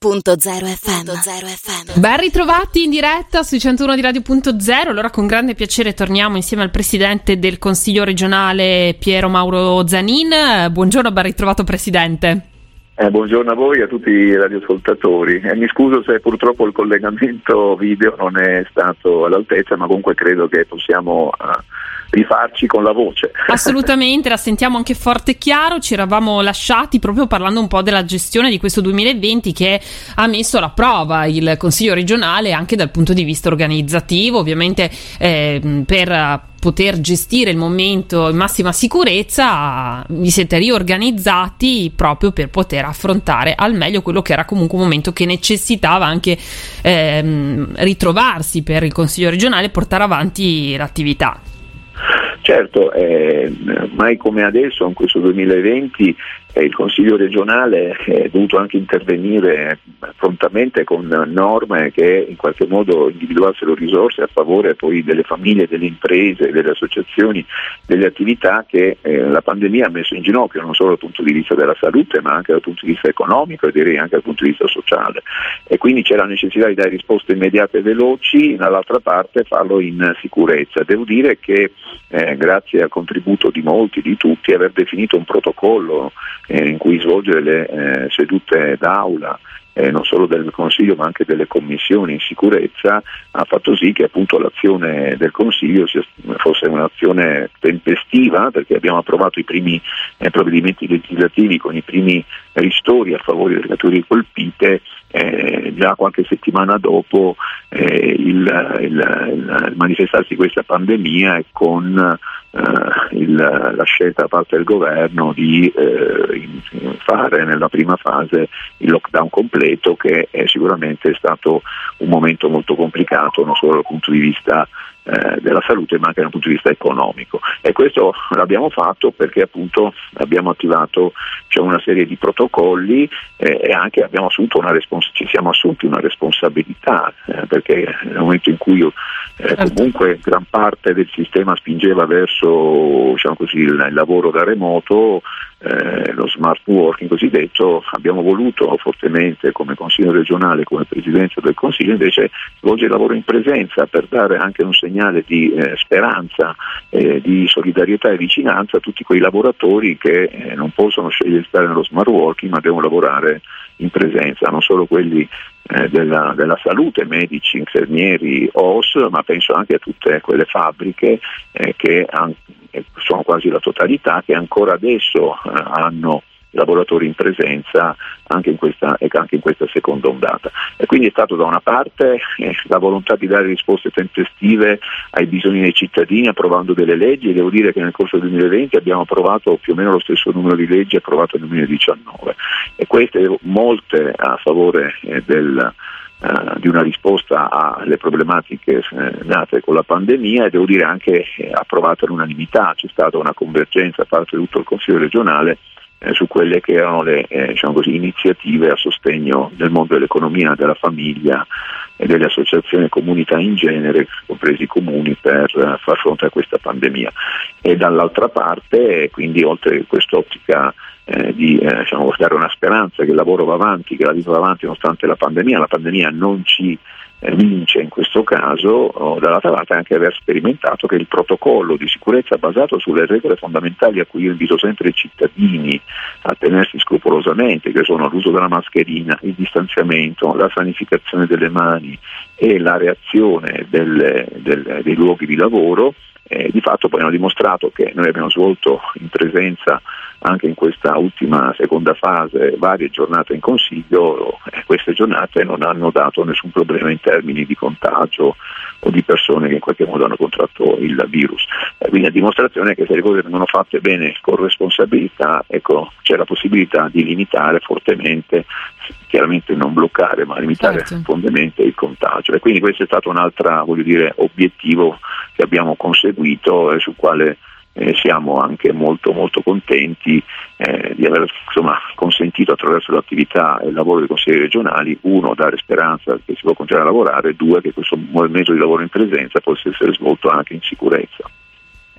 FM. Ben ritrovati in diretta sui 101 di Radio.0. Allora, con grande piacere torniamo insieme al presidente del Consiglio regionale Piero Mauro Zanin. Buongiorno, ben ritrovato presidente. Eh, buongiorno a voi e a tutti i radioascoltatori. Eh, mi scuso se purtroppo il collegamento video non è stato all'altezza, ma comunque credo che possiamo uh, rifarci con la voce. Assolutamente, la sentiamo anche forte e chiaro. Ci eravamo lasciati proprio parlando un po' della gestione di questo 2020 che ha messo alla prova il Consiglio regionale anche dal punto di vista organizzativo, ovviamente eh, per poter gestire il momento in massima sicurezza, vi siete riorganizzati proprio per poter affrontare al meglio quello che era comunque un momento che necessitava anche ehm, ritrovarsi per il Consiglio regionale e portare avanti l'attività. Certo, eh, mai come adesso, in questo 2020, eh, il Consiglio regionale è dovuto anche intervenire prontamente con norme che in qualche modo individuassero risorse a favore poi delle famiglie, delle imprese, delle associazioni, delle attività che eh, la pandemia ha messo in ginocchio non solo dal punto di vista della salute ma anche dal punto di vista economico e direi anche dal punto di vista sociale. E quindi c'è la necessità di dare risposte immediate e veloci, dall'altra parte farlo in sicurezza. Devo dire che eh, grazie al contributo di molti, di tutti, aver definito un protocollo eh, in cui svolgere le eh, sedute d'aula eh, non solo del Consiglio ma anche delle commissioni in sicurezza ha fatto sì che appunto l'azione del Consiglio fosse un'azione tempestiva perché abbiamo approvato i primi eh, provvedimenti legislativi con i primi ristori a favore delle categorie colpite eh, già qualche settimana dopo eh, il, il, il, manifestarsi di questa pandemia e con eh, il, la scelta da parte del governo di eh, fare nella prima fase il lockdown completo che è sicuramente stato un momento molto complicato non solo dal punto di vista eh, della salute ma anche dal punto di vista economico e questo l'abbiamo fatto perché appunto abbiamo attivato cioè, una serie di protocolli eh, e anche respons- ci siamo assunti una responsabilità eh, perché nel momento in cui eh, certo. comunque gran parte del sistema spingeva verso diciamo così, il, il lavoro da remoto eh, lo smart working cosiddetto, abbiamo voluto fortemente come Consiglio regionale, come Presidenza del Consiglio, invece svolgere il lavoro in presenza per dare anche un segnale di eh, speranza, eh, di solidarietà e vicinanza a tutti quei lavoratori che eh, non possono scegliere di stare nello smart working ma devono lavorare in presenza, non solo quelli eh, della, della, salute, medici, infermieri, OS, ma penso anche a tutte quelle fabbriche eh, che an- sono quasi la totalità, che ancora adesso eh, hanno lavoratori in presenza anche in, questa, anche in questa, seconda ondata. E quindi è stato da una parte eh, la volontà di dare risposte tempestive ai bisogni dei cittadini approvando delle leggi e devo dire che nel corso del 2020 abbiamo approvato più o meno lo stesso numero di leggi approvato nel 2019 e queste molte a favore eh, del, Uh, di una risposta alle problematiche uh, nate con la pandemia e devo dire anche eh, approvata all'unanimità, c'è stata una convergenza da parte di tutto il Consiglio regionale eh, su quelle che erano le eh, diciamo così, iniziative a sostegno del mondo dell'economia, della famiglia e delle associazioni e comunità in genere, compresi i comuni, per uh, far fronte a questa pandemia. E dall'altra parte, quindi oltre a quest'ottica eh, di eh, diciamo, dare una speranza che il lavoro va avanti, che la vita va avanti nonostante la pandemia, la pandemia non ci eh, vince in questo caso, oh, dall'altra anche aver sperimentato che il protocollo di sicurezza basato sulle regole fondamentali a cui io invito sempre i cittadini a tenersi scrupolosamente, che sono l'uso della mascherina, il distanziamento, la sanificazione delle mani e la reazione delle, del, dei luoghi di lavoro, eh, di fatto poi hanno dimostrato che noi abbiamo svolto in presenza anche in questa ultima seconda fase varie giornate in consiglio, eh, queste giornate non hanno dato nessun problema in termini di contagio o di persone che in qualche modo hanno contratto il virus. Quindi a dimostrazione che se le cose vengono fatte bene con responsabilità ecco, c'è la possibilità di limitare fortemente, chiaramente non bloccare, ma limitare certo. fortemente il contagio. E quindi questo è stato un altro obiettivo che abbiamo conseguito e sul quale eh, siamo anche molto, molto contenti eh, di aver insomma, consentito attraverso l'attività e il lavoro dei consigli regionali, uno, dare speranza che si può continuare a lavorare, due, che questo metodo di lavoro in presenza possa essere svolto anche in sicurezza.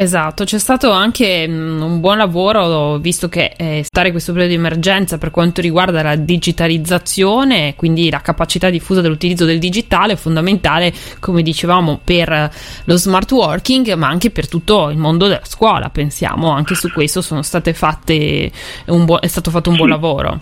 Esatto, c'è stato anche mm, un buon lavoro, visto che eh, stare questo periodo di emergenza per quanto riguarda la digitalizzazione, quindi la capacità diffusa dell'utilizzo del digitale è fondamentale, come dicevamo, per lo smart working, ma anche per tutto il mondo della scuola, pensiamo, anche su questo sono state fatte bu- è stato fatto un buon lavoro.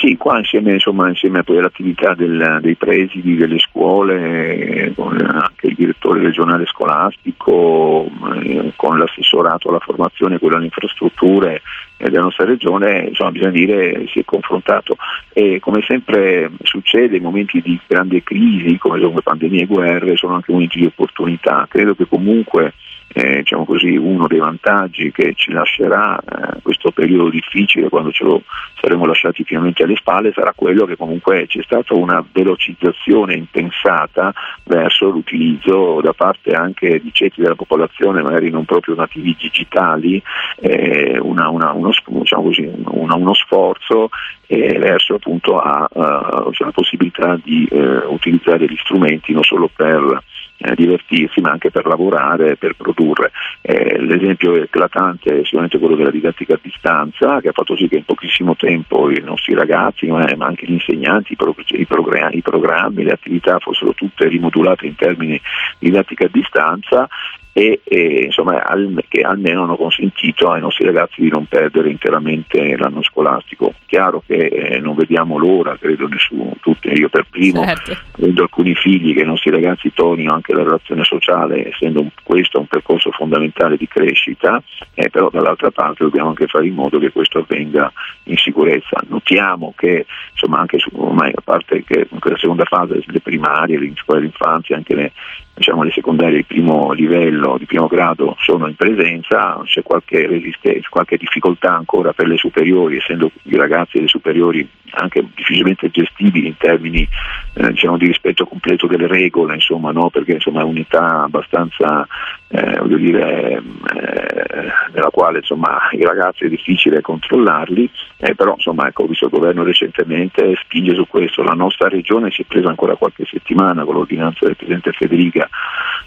Sì, qua insieme, insomma, insieme all'attività del, dei presidi delle scuole, con anche il direttore regionale scolastico, eh, con l'assessorato alla formazione quello alle infrastrutture eh, della nostra regione, insomma, bisogna dire si è confrontato e come sempre succede in momenti di grande crisi come sono pandemie e guerre sono anche momenti di opportunità. Credo che comunque eh, diciamo così, uno dei vantaggi che ci lascerà eh, questo periodo difficile quando ce lo saremo lasciati finalmente alle spalle sarà quello che comunque c'è stata una velocizzazione impensata verso l'utilizzo da parte anche di ceti della popolazione magari non proprio nativi digitali, eh, una, una, uno, diciamo così, una, uno, sforzo eh, verso appunto a, a, cioè la possibilità di eh, utilizzare gli strumenti non solo per eh, divertirsi ma anche per lavorare, per produrre. Eh, l'esempio eclatante è sicuramente quello della didattica a distanza che ha fatto sì che in pochissimo tempo i nostri ragazzi ma, anche gli insegnanti, i, pro- i, programmi, i programmi, le attività fossero tutte rimodulate in termini di didattica a distanza e, e insomma, al, che almeno hanno consentito ai nostri ragazzi di non perdere interamente l'anno scolastico. Chiaro che eh, non vediamo l'ora, credo nessuno, tutti, io per primo, certo. avendo alcuni figli che i nostri ragazzi tornino anche alla relazione sociale, essendo un, questo un percorso fondamentale di crescita, eh, però dall'altra parte dobbiamo anche fare in modo che questo avvenga in sicurezza. Notiamo che insomma, anche su, ormai a parte che quella seconda fase, le primarie, le scuole d'infanzia, anche le diciamo, le secondarie di primo livello, di primo grado sono in presenza, c'è qualche, resistenza, qualche difficoltà ancora per le superiori, essendo i ragazzi delle superiori anche difficilmente gestibili in termini eh, diciamo, di rispetto completo delle regole, insomma, no? perché insomma, è unità abbastanza eh, dire, eh, nella quale insomma, i ragazzi è difficile controllarli, eh, però ecco, visto il governo recentemente spinge su questo, la nostra regione si è presa ancora qualche settimana con l'ordinanza del Presidente Federica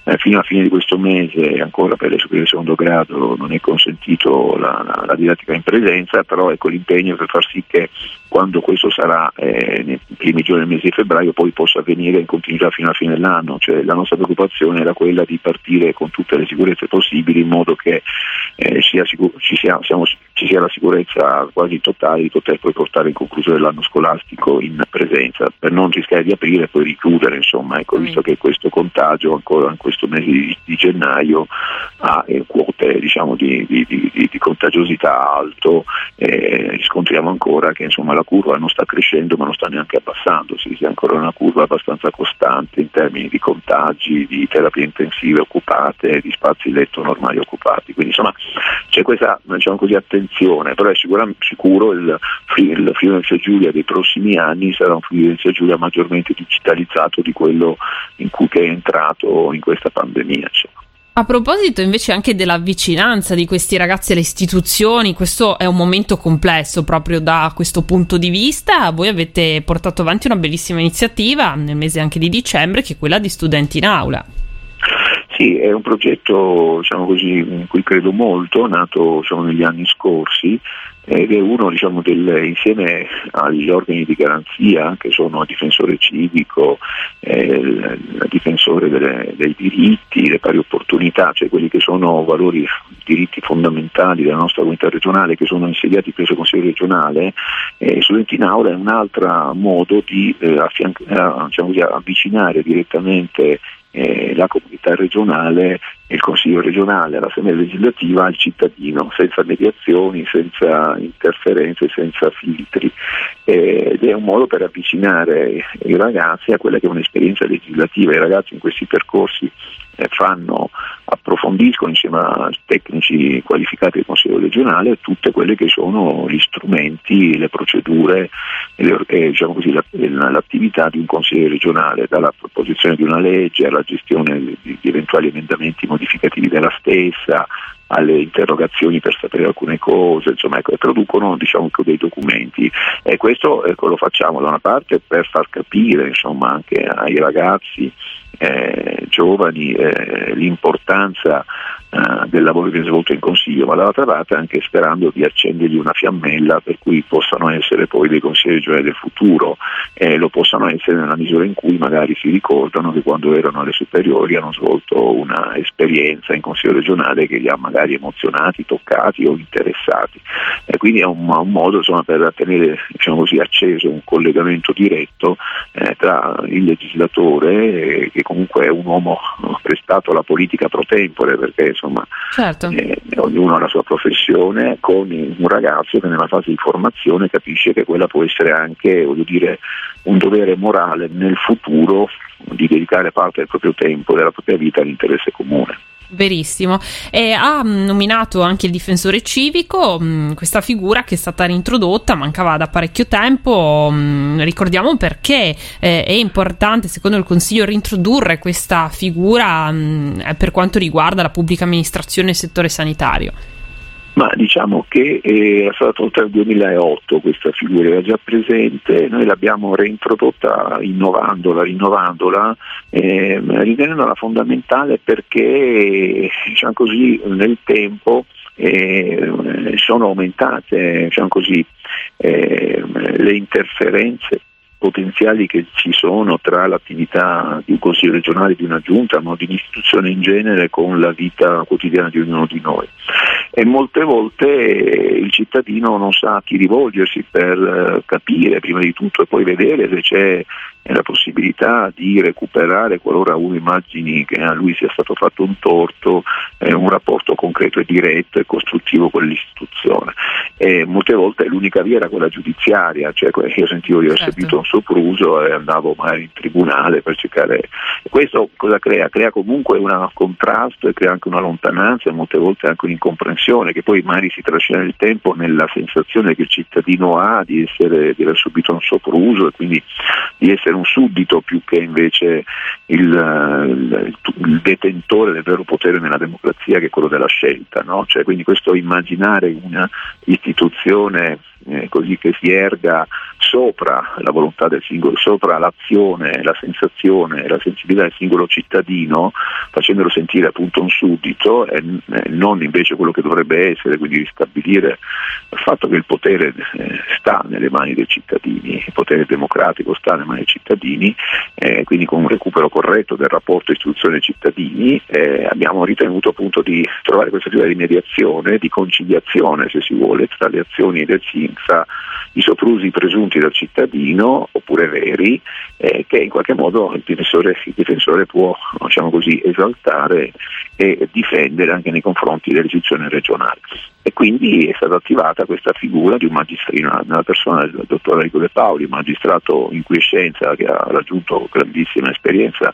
eh, fino alla fine di questo mese ancora per le superiori secondo grado non è consentito la, la, la didattica in presenza, però ecco l'impegno per far sì che quando questo sarà eh, nei primi giorni del mese di febbraio poi possa avvenire in continuità fino alla fine dell'anno, cioè, la nostra preoccupazione era quella di partire con tutte le sicurezze possibili in modo che eh, sia sicur- ci, sia, siamo, ci, sia, la sicurezza quasi totale di poter poi portare in conclusione l'anno scolastico in presenza, per non rischiare di aprire e poi richiudere, insomma, ecco, mm. visto che questo contagio ancora in questo mese di, di gennaio ha eh, quote diciamo, di, di, di, contagiosità alto, eh, riscontriamo ancora che insomma, la curva non sta crescendo ma non sta neanche abbassandosi, è ancora una curva abbastanza costante in termini di contagi, di terapie intensive occupate, di spazi letto normali occupati. Quindi insomma questa diciamo così, attenzione, però è sicuro il, il Friuli Giulia dei prossimi anni sarà un Friuli Giulia maggiormente digitalizzato di quello in cui è entrato in questa pandemia. Insomma. A proposito invece anche della vicinanza di questi ragazzi alle istituzioni, questo è un momento complesso proprio da questo punto di vista. Voi avete portato avanti una bellissima iniziativa nel mese anche di dicembre che è quella di Studenti in Aula. Sì, è un progetto diciamo così, in cui credo molto, nato diciamo, negli anni scorsi ed è uno diciamo, del, insieme agli organi di garanzia che sono il difensore civico, eh, il, difensore delle, dei diritti, le pari opportunità, cioè quelli che sono valori, diritti fondamentali della nostra comunità regionale che sono insediati presso il Consiglio regionale, eh, in Aula è un altro modo di eh, affianc- eh, diciamo avvicinare direttamente eh, la comunità regionale, il Consiglio regionale, l'Assemblea legislativa al cittadino, senza mediazioni, senza interferenze, senza filtri. Eh, ed è un modo per avvicinare i ragazzi a quella che è un'esperienza legislativa. I ragazzi in questi percorsi fanno, approfondiscono insieme a tecnici qualificati del Consiglio regionale tutte quelle che sono gli strumenti, le procedure e eh, diciamo così, la, l'attività di un Consiglio regionale, dalla proposizione di una legge alla gestione di, di eventuali emendamenti modificativi della stessa, alle interrogazioni per sapere alcune cose, insomma, ecco, producono diciamo, dei documenti. E questo ecco, lo facciamo da una parte per far capire insomma, anche ai ragazzi eh, giovani eh, l'importanza eh, del lavoro che viene svolto in consiglio, ma dall'altra parte anche sperando di accendergli una fiammella per cui possano essere poi dei consigli regionali del futuro e lo possano essere nella misura in cui magari si ricordano che quando erano alle superiori hanno svolto una esperienza in consiglio regionale che li ha magari emozionati, toccati o interessati. Quindi è un, un modo insomma, per tenere diciamo così, acceso un collegamento diretto eh, tra il legislatore, eh, che comunque è un uomo prestato alla politica pro tempore, perché insomma certo. eh, ognuno ha la sua professione, con un ragazzo che nella fase di formazione capisce che quella può essere anche dire, un dovere morale nel futuro di dedicare parte del proprio tempo, della propria vita all'interesse comune. Verissimo. E ha mm, nominato anche il difensore civico, mm, questa figura che è stata reintrodotta, mancava da parecchio tempo. Mm, ricordiamo perché eh, è importante, secondo il Consiglio, reintrodurre questa figura per quanto riguarda la pubblica amministrazione e il settore sanitario. Ma diciamo che è stata tolta nel 2008 questa figura, era già presente, noi l'abbiamo reintrodotta innovandola, rinnovandola, eh, ritenendola fondamentale perché diciamo così, nel tempo eh, sono aumentate diciamo così, eh, le interferenze potenziali che ci sono tra l'attività di un consiglio regionale, di una giunta, ma di un'istituzione in genere con la vita quotidiana di ognuno di noi. E molte volte il cittadino non sa a chi rivolgersi per eh, capire prima di tutto e poi vedere se c'è la possibilità di recuperare, qualora uno immagini che a lui sia stato fatto un torto, eh, un rapporto concreto e diretto e costruttivo con l'istituzione. E molte volte l'unica via era quella giudiziaria, cioè io sentivo di aver certo. servito un sopruso e andavo magari in tribunale per cercare. Questo cosa crea? Crea comunque un contrasto e crea anche una lontananza e molte volte anche un'incomprensione che poi magari si trascina nel tempo nella sensazione che il cittadino ha di, essere, di aver subito un sopruso e quindi di essere un suddito più che invece il, il, detentore del vero potere nella democrazia che è quello della scelta. No? Cioè, quindi questo immaginare un'istituzione eh, così che si erga sopra la volontà del singolo, sopra l'azione, la sensazione, la sensibilità del singolo cittadino, facendolo sentire appunto un suddito e non invece quello che dovrebbe essere, quindi ristabilire il fatto che il potere eh, sta nelle mani dei cittadini, il potere democratico sta nelle mani dei cittadini, eh, quindi con un recupero corretto del rapporto istituzione-cittadini abbiamo ritenuto appunto di trovare questa figura di mediazione, di conciliazione se si vuole, tra le azioni del SINXA, i soprusi presunti dal cittadino oppure veri, eh, che in qualche modo il difensore, il difensore può diciamo così, esaltare e difendere anche nei confronti dell'istituzione regionale. E quindi è stata attivata questa figura di un magistrato, nella persona del dottor Enrico De Paoli, magistrato in quiescenza che ha raggiunto grandissima esperienza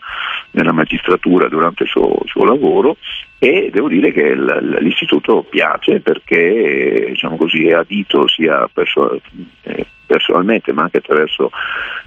nella magistratura durante il suo, il suo lavoro e devo dire che l'istituto piace perché diciamo così, è adito sia eh, personalmente ma anche attraverso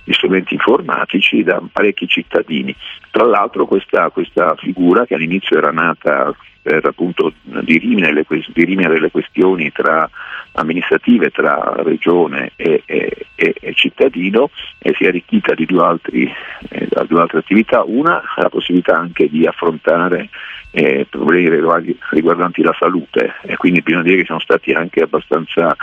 gli strumenti informatici da parecchi cittadini. Tra l'altro questa, questa figura che all'inizio era nata per appunto dirimere le, dirimere le questioni tra amministrative tra regione e, e, e, cittadino e si è arricchita di due, altri, eh, due, altre attività. Una la possibilità anche di affrontare eh, problemi riguardanti la salute e quindi bisogna dire che siamo stati anche abbastanza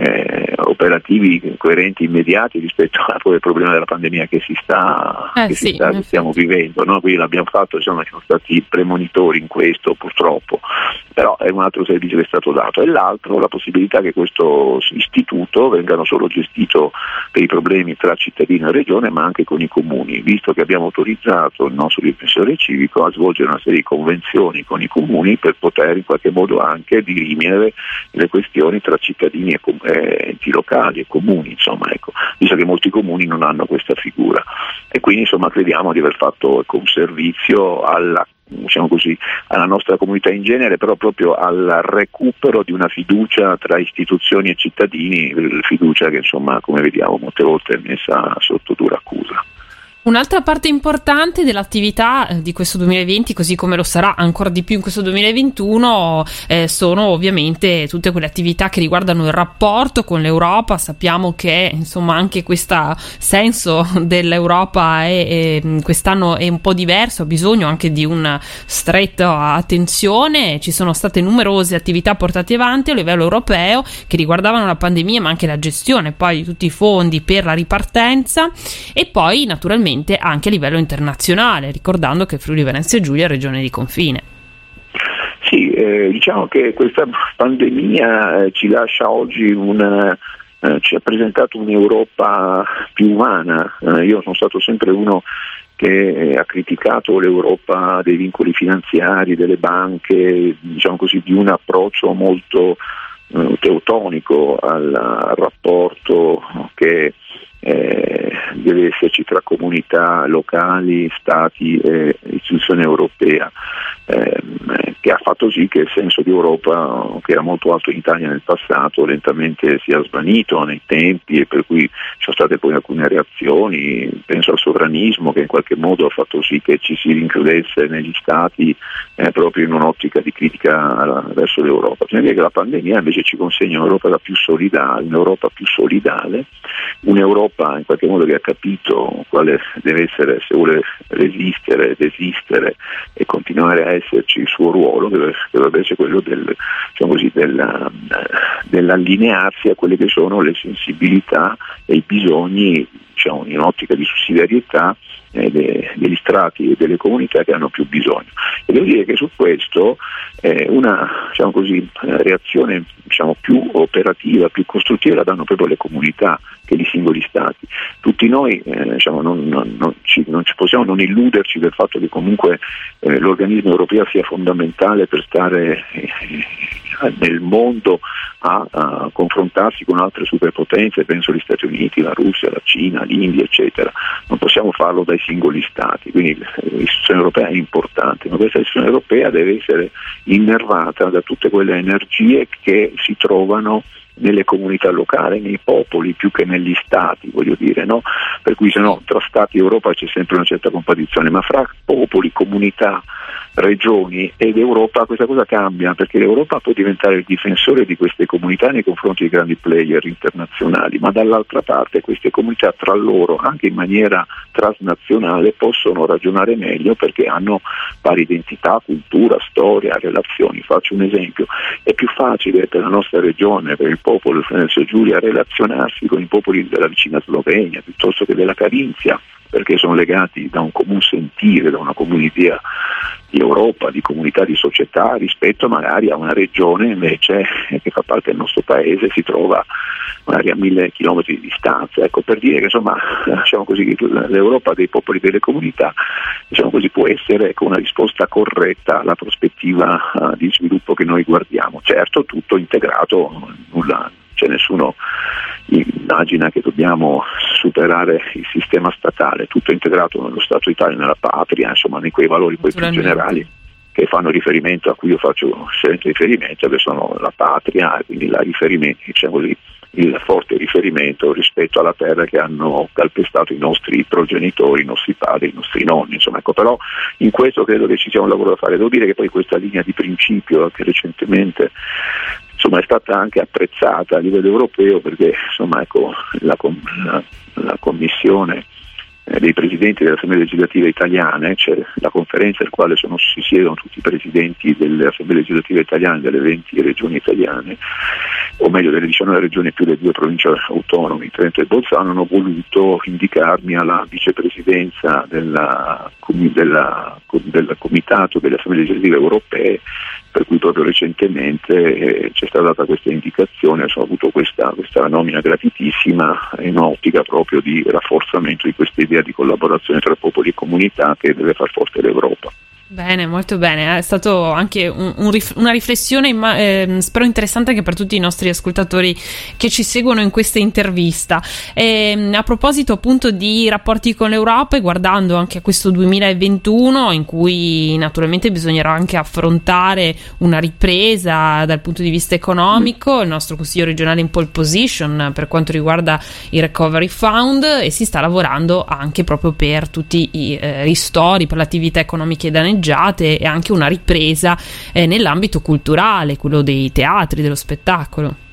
eh, operativi, coerenti, immediati rispetto al problema della pandemia che si sta, eh, che sì, si sta che stiamo vivendo. No? Quindi l'abbiamo fatto, insomma, siamo stati premonitori in questo purtroppo, però è un altro servizio che è stato dato. E l'altro la possibilità che questo istituto venga non solo gestito per i problemi tra cittadino e regione, ma anche con i comuni, visto che abbiamo autorizzato il nostro difensore civico a svolgere una serie di convenzioni con i comuni per poter in qualche modo anche dirimere le questioni tra cittadini e, comuni eh, enti locali e comuni, insomma, ecco, visto che molti comuni non hanno questa figura. E quindi insomma, crediamo di aver fatto ecco, un servizio alla diciamo così, alla nostra comunità in genere, però proprio al recupero di una fiducia tra istituzioni e cittadini, fiducia che insomma come vediamo molte volte è messa sotto dura accusa. Un'altra parte importante dell'attività eh, di questo 2020, così come lo sarà ancora di più in questo 2021, eh, sono ovviamente tutte quelle attività che riguardano il rapporto con l'Europa. Sappiamo che insomma anche questo senso dell'Europa è, è, quest'anno è un po' diverso, ha bisogno anche di una stretta attenzione. Ci sono state numerose attività portate avanti a livello europeo che riguardavano la pandemia, ma anche la gestione poi di tutti i fondi per la ripartenza e poi naturalmente ovviamente anche a livello internazionale, ricordando che Friuli Venezia Giulia è regione di confine. Sì, eh, diciamo che questa pandemia eh, ci lascia oggi una, eh, ci ha presentato un'Europa più umana. Eh, io sono stato sempre uno che ha criticato l'Europa dei vincoli finanziari, delle banche, diciamo così, di un approccio molto teutonico al, al rapporto che deve esserci tra comunità locali, stati e istituzione europea, ehm, che ha fatto sì che il senso di Europa, che era molto alto in Italia nel passato, lentamente sia svanito nei tempi e per cui ci sono state poi alcune reazioni, penso al sovranismo che in qualche modo ha fatto sì che ci si rinchiudesse negli stati eh, proprio in un'ottica di critica verso l'Europa. Bisogna dire che la pandemia invece ci consegna un'Europa più solidale, un'Europa più solidale, un'Europa in qualche modo che ha capito quale deve essere, se vuole resistere, desistere e continuare a esserci il suo ruolo, deve, dovrebbe essere quello del, diciamo così, della, dell'allinearsi a quelle che sono le sensibilità e i bisogni diciamo, in ottica di sussidiarietà eh, de, degli strati e delle comunità che hanno più bisogno. E devo dire che su questo eh, una diciamo così, reazione diciamo, più operativa, più costruttiva la danno proprio le comunità che gli singoli stati. Tutti noi eh, diciamo, non, non, non, ci, non, ci, possiamo non illuderci del fatto che comunque eh, l'organismo europeo sia fondamentale per stare eh, nel mondo a, a, confrontarsi con altre superpotenze, penso agli Stati Uniti, la Russia, la Cina, l'India, eccetera. Non possiamo farlo dai singoli stati, quindi l'istituzione europea è importante, ma questa istituzione europea deve essere innervata da tutte quelle energie che si trovano nelle comunità locali, nei popoli più che negli stati, voglio dire, no? Per cui se no tra stati e Europa c'è sempre una certa competizione, ma fra popoli, comunità, regioni ed Europa questa cosa cambia perché l'Europa può diventare il difensore di queste comunità nei confronti dei grandi player internazionali, ma dall'altra parte queste comunità tra loro, anche in maniera transnazionale, possono ragionare meglio perché hanno pari identità, cultura, storia, relazioni. Faccio un esempio, è più facile per la nostra regione, per il popolo del Friuli Giulia, relazionarsi con i popoli della vicina Slovenia piuttosto che della Carinzia perché sono legati da un comune sentire, da una comune idea di Europa, di comunità, di società, rispetto magari a una regione invece che fa parte del nostro paese, si trova magari a mille chilometri di distanza. Ecco, per dire che insomma, diciamo così, l'Europa dei popoli e delle comunità diciamo così, può essere ecco, una risposta corretta alla prospettiva uh, di sviluppo che noi guardiamo. Certo, tutto integrato, nulla, c'è nessuno immagina che dobbiamo superare il sistema statale, tutto integrato nello Stato Italia, nella patria, insomma, in quei valori poi più generali che fanno riferimento a cui io faccio sempre riferimento, che sono la patria, quindi la diciamo così, il forte riferimento rispetto alla terra che hanno calpestato i nostri progenitori, i nostri padri, i nostri nonni. Insomma, ecco, però in questo credo che ci sia un lavoro da fare. Devo dire che poi questa linea di principio che recentemente insomma, è stata anche apprezzata a livello europeo perché insomma, ecco, la, la, la Commissione eh, dei presidenti delle assemblee legislative italiane, c'è la conferenza al quale sono, si siedono tutti i presidenti delle assemblee legislative italiane delle 20 regioni italiane, o meglio delle 19 regioni più le due province autonome, Trento e Bolzano, hanno voluto indicarmi alla vicepresidenza della, della, del Comitato delle assemblee legislative europee per cui proprio recentemente eh, ci è stata data questa indicazione, ho avuto questa, questa nomina gratitissima in ottica proprio di rafforzamento di questa idea di collaborazione tra popoli e comunità che deve far forte l'Europa. Bene, molto bene. È stato anche un, un rif- una riflessione, ma, eh, spero interessante anche per tutti i nostri ascoltatori che ci seguono in questa intervista. E, ehm, a proposito appunto di rapporti con l'Europa e guardando anche a questo 2021 in cui naturalmente bisognerà anche affrontare una ripresa dal punto di vista economico, il nostro Consiglio regionale in pole position per quanto riguarda il Recovery Fund e si sta lavorando anche proprio per tutti i eh, ristori, per le attività economiche danneggiate sceneggiate e anche una ripresa eh, nell'ambito culturale, quello dei teatri, dello spettacolo.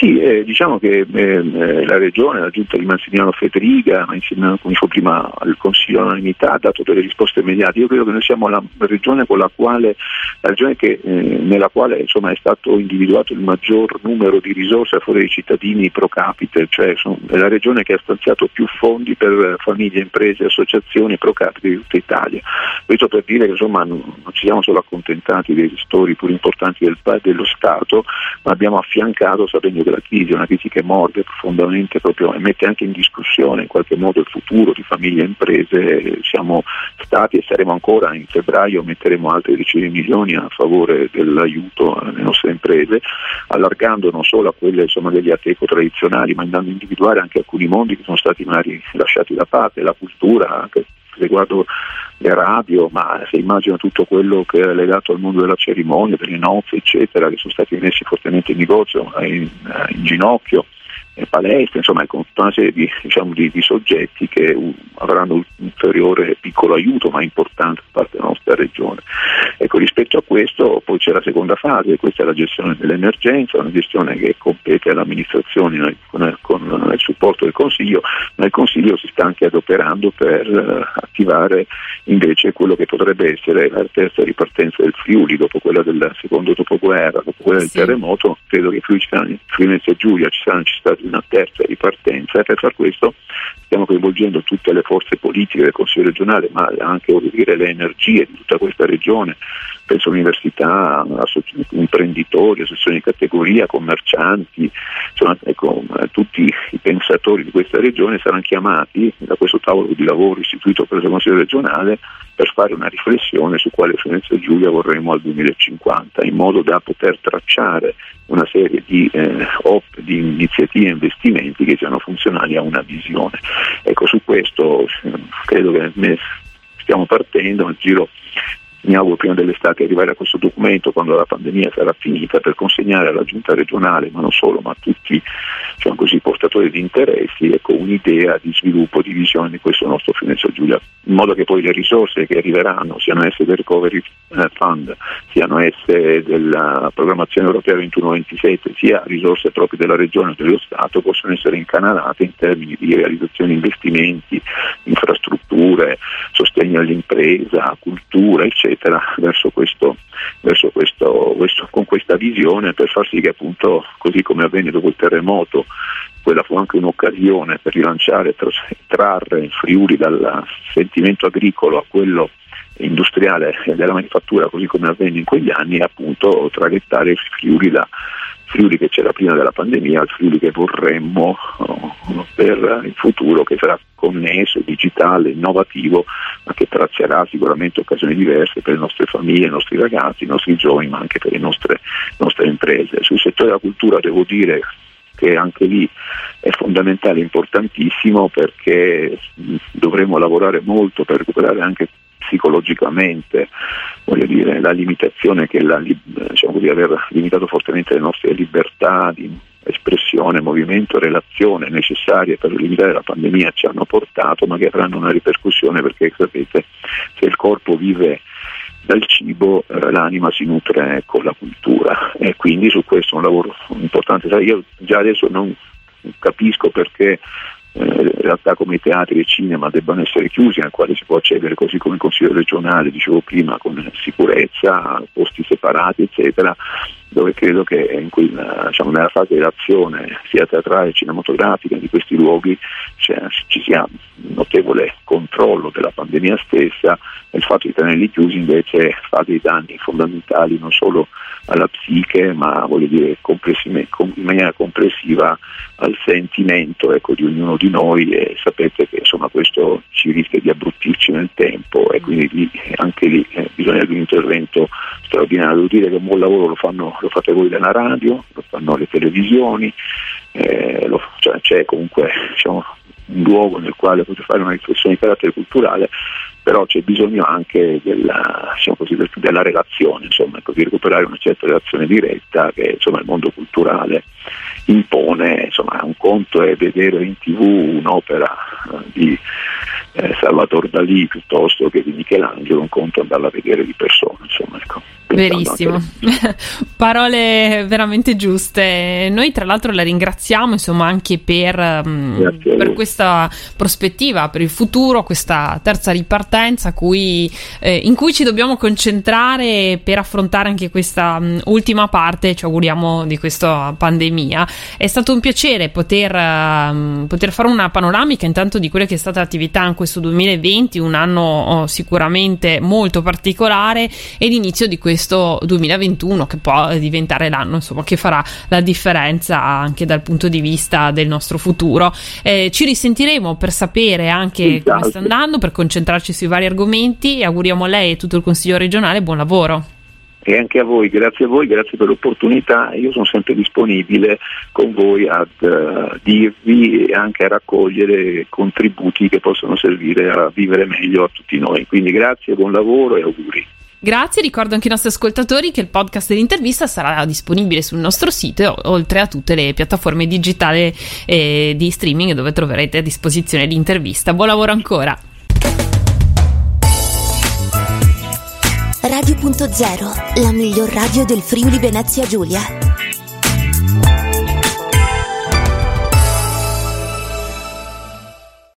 Sì, eh, diciamo che eh, eh, la Regione, la Giunta di Massimiliano Federica, insieme come dicevo prima al Consiglio all'unanimità, ha dato delle risposte immediate. Io credo che noi siamo la regione, la quale, la regione che, eh, nella quale insomma, è stato individuato il maggior numero di risorse a favore dei cittadini pro capite, cioè sono, è la regione che ha stanziato più fondi per famiglie, imprese, associazioni pro capite di tutta Italia. Questo per dire che insomma, non, non ci siamo solo accontentati dei ristori pur importanti del, dello Stato, ma abbiamo affiancato sapendo che della crisi, una crisi che morde profondamente proprio e mette anche in discussione in qualche modo il futuro di famiglie e imprese, siamo stati e saremo ancora in febbraio, metteremo altri decine di milioni a favore dell'aiuto alle nostre imprese, allargando non solo a quelle insomma, degli ateco tradizionali, ma andando a individuare anche alcuni mondi che sono stati magari lasciati da parte, la cultura, anche riguardo le radio, ma se immagino tutto quello che è legato al mondo della cerimonia, delle nozze, eccetera, che sono stati messi fortemente in negozio, in, in ginocchio, palestre, insomma con tutta una serie di, diciamo, di, di soggetti che uh, avranno un ulteriore piccolo aiuto ma importante da parte della nostra regione. Ecco, rispetto a questo poi c'è la seconda fase, questa è la gestione dell'emergenza, una gestione che compete all'amministrazione con, con il supporto del Consiglio, ma il Consiglio si sta anche adoperando per uh, attivare invece quello che potrebbe essere la terza ripartenza del Friuli dopo quella del secondo dopoguerra, dopo quella del terremoto, credo che Friuli, Friuli e Giulia ci sarà necessità di una terza ripartenza e per far questo stiamo coinvolgendo tutte le forze politiche del Consiglio regionale, ma anche dire, le energie di tutta questa regione, penso all'università, imprenditori, associazioni di categoria, commercianti, insomma, ecco, tutti i pensatori di questa regione saranno chiamati da questo tavolo di lavoro istituito presso il Consiglio regionale per fare una riflessione su quale Firenze Giulia vorremmo al 2050, in modo da poter tracciare una serie di, eh, op, di iniziative e investimenti che siano funzionali a una visione. Ecco, su questo eh, credo che stiamo partendo, nel giro mi auguro prima dell'estate arrivare a questo documento quando la pandemia sarà finita per consegnare alla giunta regionale, ma non solo, ma a tutti portatori di interessi, ecco, un'idea di sviluppo, di visione di questo nostro Firenze Giulia, in modo che poi le risorse che arriveranno, siano esse del Recovery eh, Fund, siano esse della programmazione europea 21-27, sia risorse proprie della regione o dello Stato, possano essere incanalate in termini di realizzazione di investimenti, infrastrutture, sostegno all'impresa, cultura, eccetera, verso questo, verso questo, questo, con questa visione per far sì che appunto, così come avvenne dopo il terremoto, quella fu anche un'occasione per rilanciare e trarre il Friuli dal sentimento agricolo a quello industriale della manifattura così come avvenne in quegli anni e appunto traghettare il Friuli da Friuli che c'era prima della pandemia al Friuli che vorremmo uh, per il futuro che sarà connesso, digitale, innovativo, ma che trazierà sicuramente occasioni diverse per le nostre famiglie, i nostri ragazzi, i nostri giovani, ma anche per le nostre, nostre imprese. Sul settore della cultura devo dire che anche lì è fondamentale, importantissimo perché dovremo lavorare molto per recuperare anche psicologicamente dire, la limitazione che la, diciamo così, aver limitato fortemente le nostre libertà di espressione, movimento, relazione necessarie per limitare la pandemia ci hanno portato, ma che avranno una ripercussione perché sapete se il corpo vive dal cibo eh, l'anima si nutre con la cultura e quindi su questo è un lavoro importante. Io già adesso non capisco perché eh, realtà come i teatri e il cinema debbano essere chiusi, al quale si può accedere così come il Consiglio regionale, dicevo prima, con sicurezza, posti separati, eccetera, dove credo che quella, diciamo, nella fase d'azione sia teatrale che cinematografica di questi luoghi cioè, ci sia un notevole controllo della pandemia stessa e il fatto di tenerli chiusi invece fa dei danni fondamentali non solo alla psiche ma dire in maniera complessiva al sentimento ecco, di ognuno di noi e sapete che insomma, questo ci rischia di abbruttirci nel tempo e quindi lì, anche lì dire che un buon lavoro lo, fanno, lo fate voi della radio, lo fanno le televisioni, eh, lo, cioè, c'è comunque diciamo, un luogo nel quale potete fare una riflessione di carattere culturale, però c'è bisogno anche della, diciamo così, della relazione, insomma, ecco, di recuperare una certa relazione diretta che insomma, il mondo culturale impone. Insomma, un conto è vedere in tv un'opera eh, di eh, Salvatore Dalì piuttosto che di Michelangelo, un conto è andarla a vedere di persona. Ecco. Verissimo, parole veramente giuste. Noi tra l'altro la ringraziamo insomma anche per, um, per, questa prospettiva, per il futuro, questa terza ripartenza cui, eh, in cui ci dobbiamo concentrare per affrontare anche questa um, ultima parte, ci auguriamo, di questa pandemia. È stato un piacere poter, um, poter, fare una panoramica intanto di quella che è stata l'attività in questo 2020, un anno oh, sicuramente molto particolare e l'inizio di questo questo 2021 che può diventare l'anno insomma, che farà la differenza anche dal punto di vista del nostro futuro. Eh, ci risentiremo per sapere anche esatto. come sta andando, per concentrarci sui vari argomenti e auguriamo a lei e tutto il Consiglio regionale buon lavoro e anche a voi, grazie a voi, grazie per l'opportunità. Io sono sempre disponibile con voi ad uh, dirvi e anche a raccogliere contributi che possono servire a vivere meglio a tutti noi. Quindi grazie, buon lavoro e auguri. Grazie, ricordo anche ai nostri ascoltatori che il podcast dell'intervista sarà disponibile sul nostro sito, oltre a tutte le piattaforme digitali e di streaming dove troverete a disposizione l'intervista. Buon lavoro ancora! Radio.0, la miglior radio del Friuli Venezia Giulia.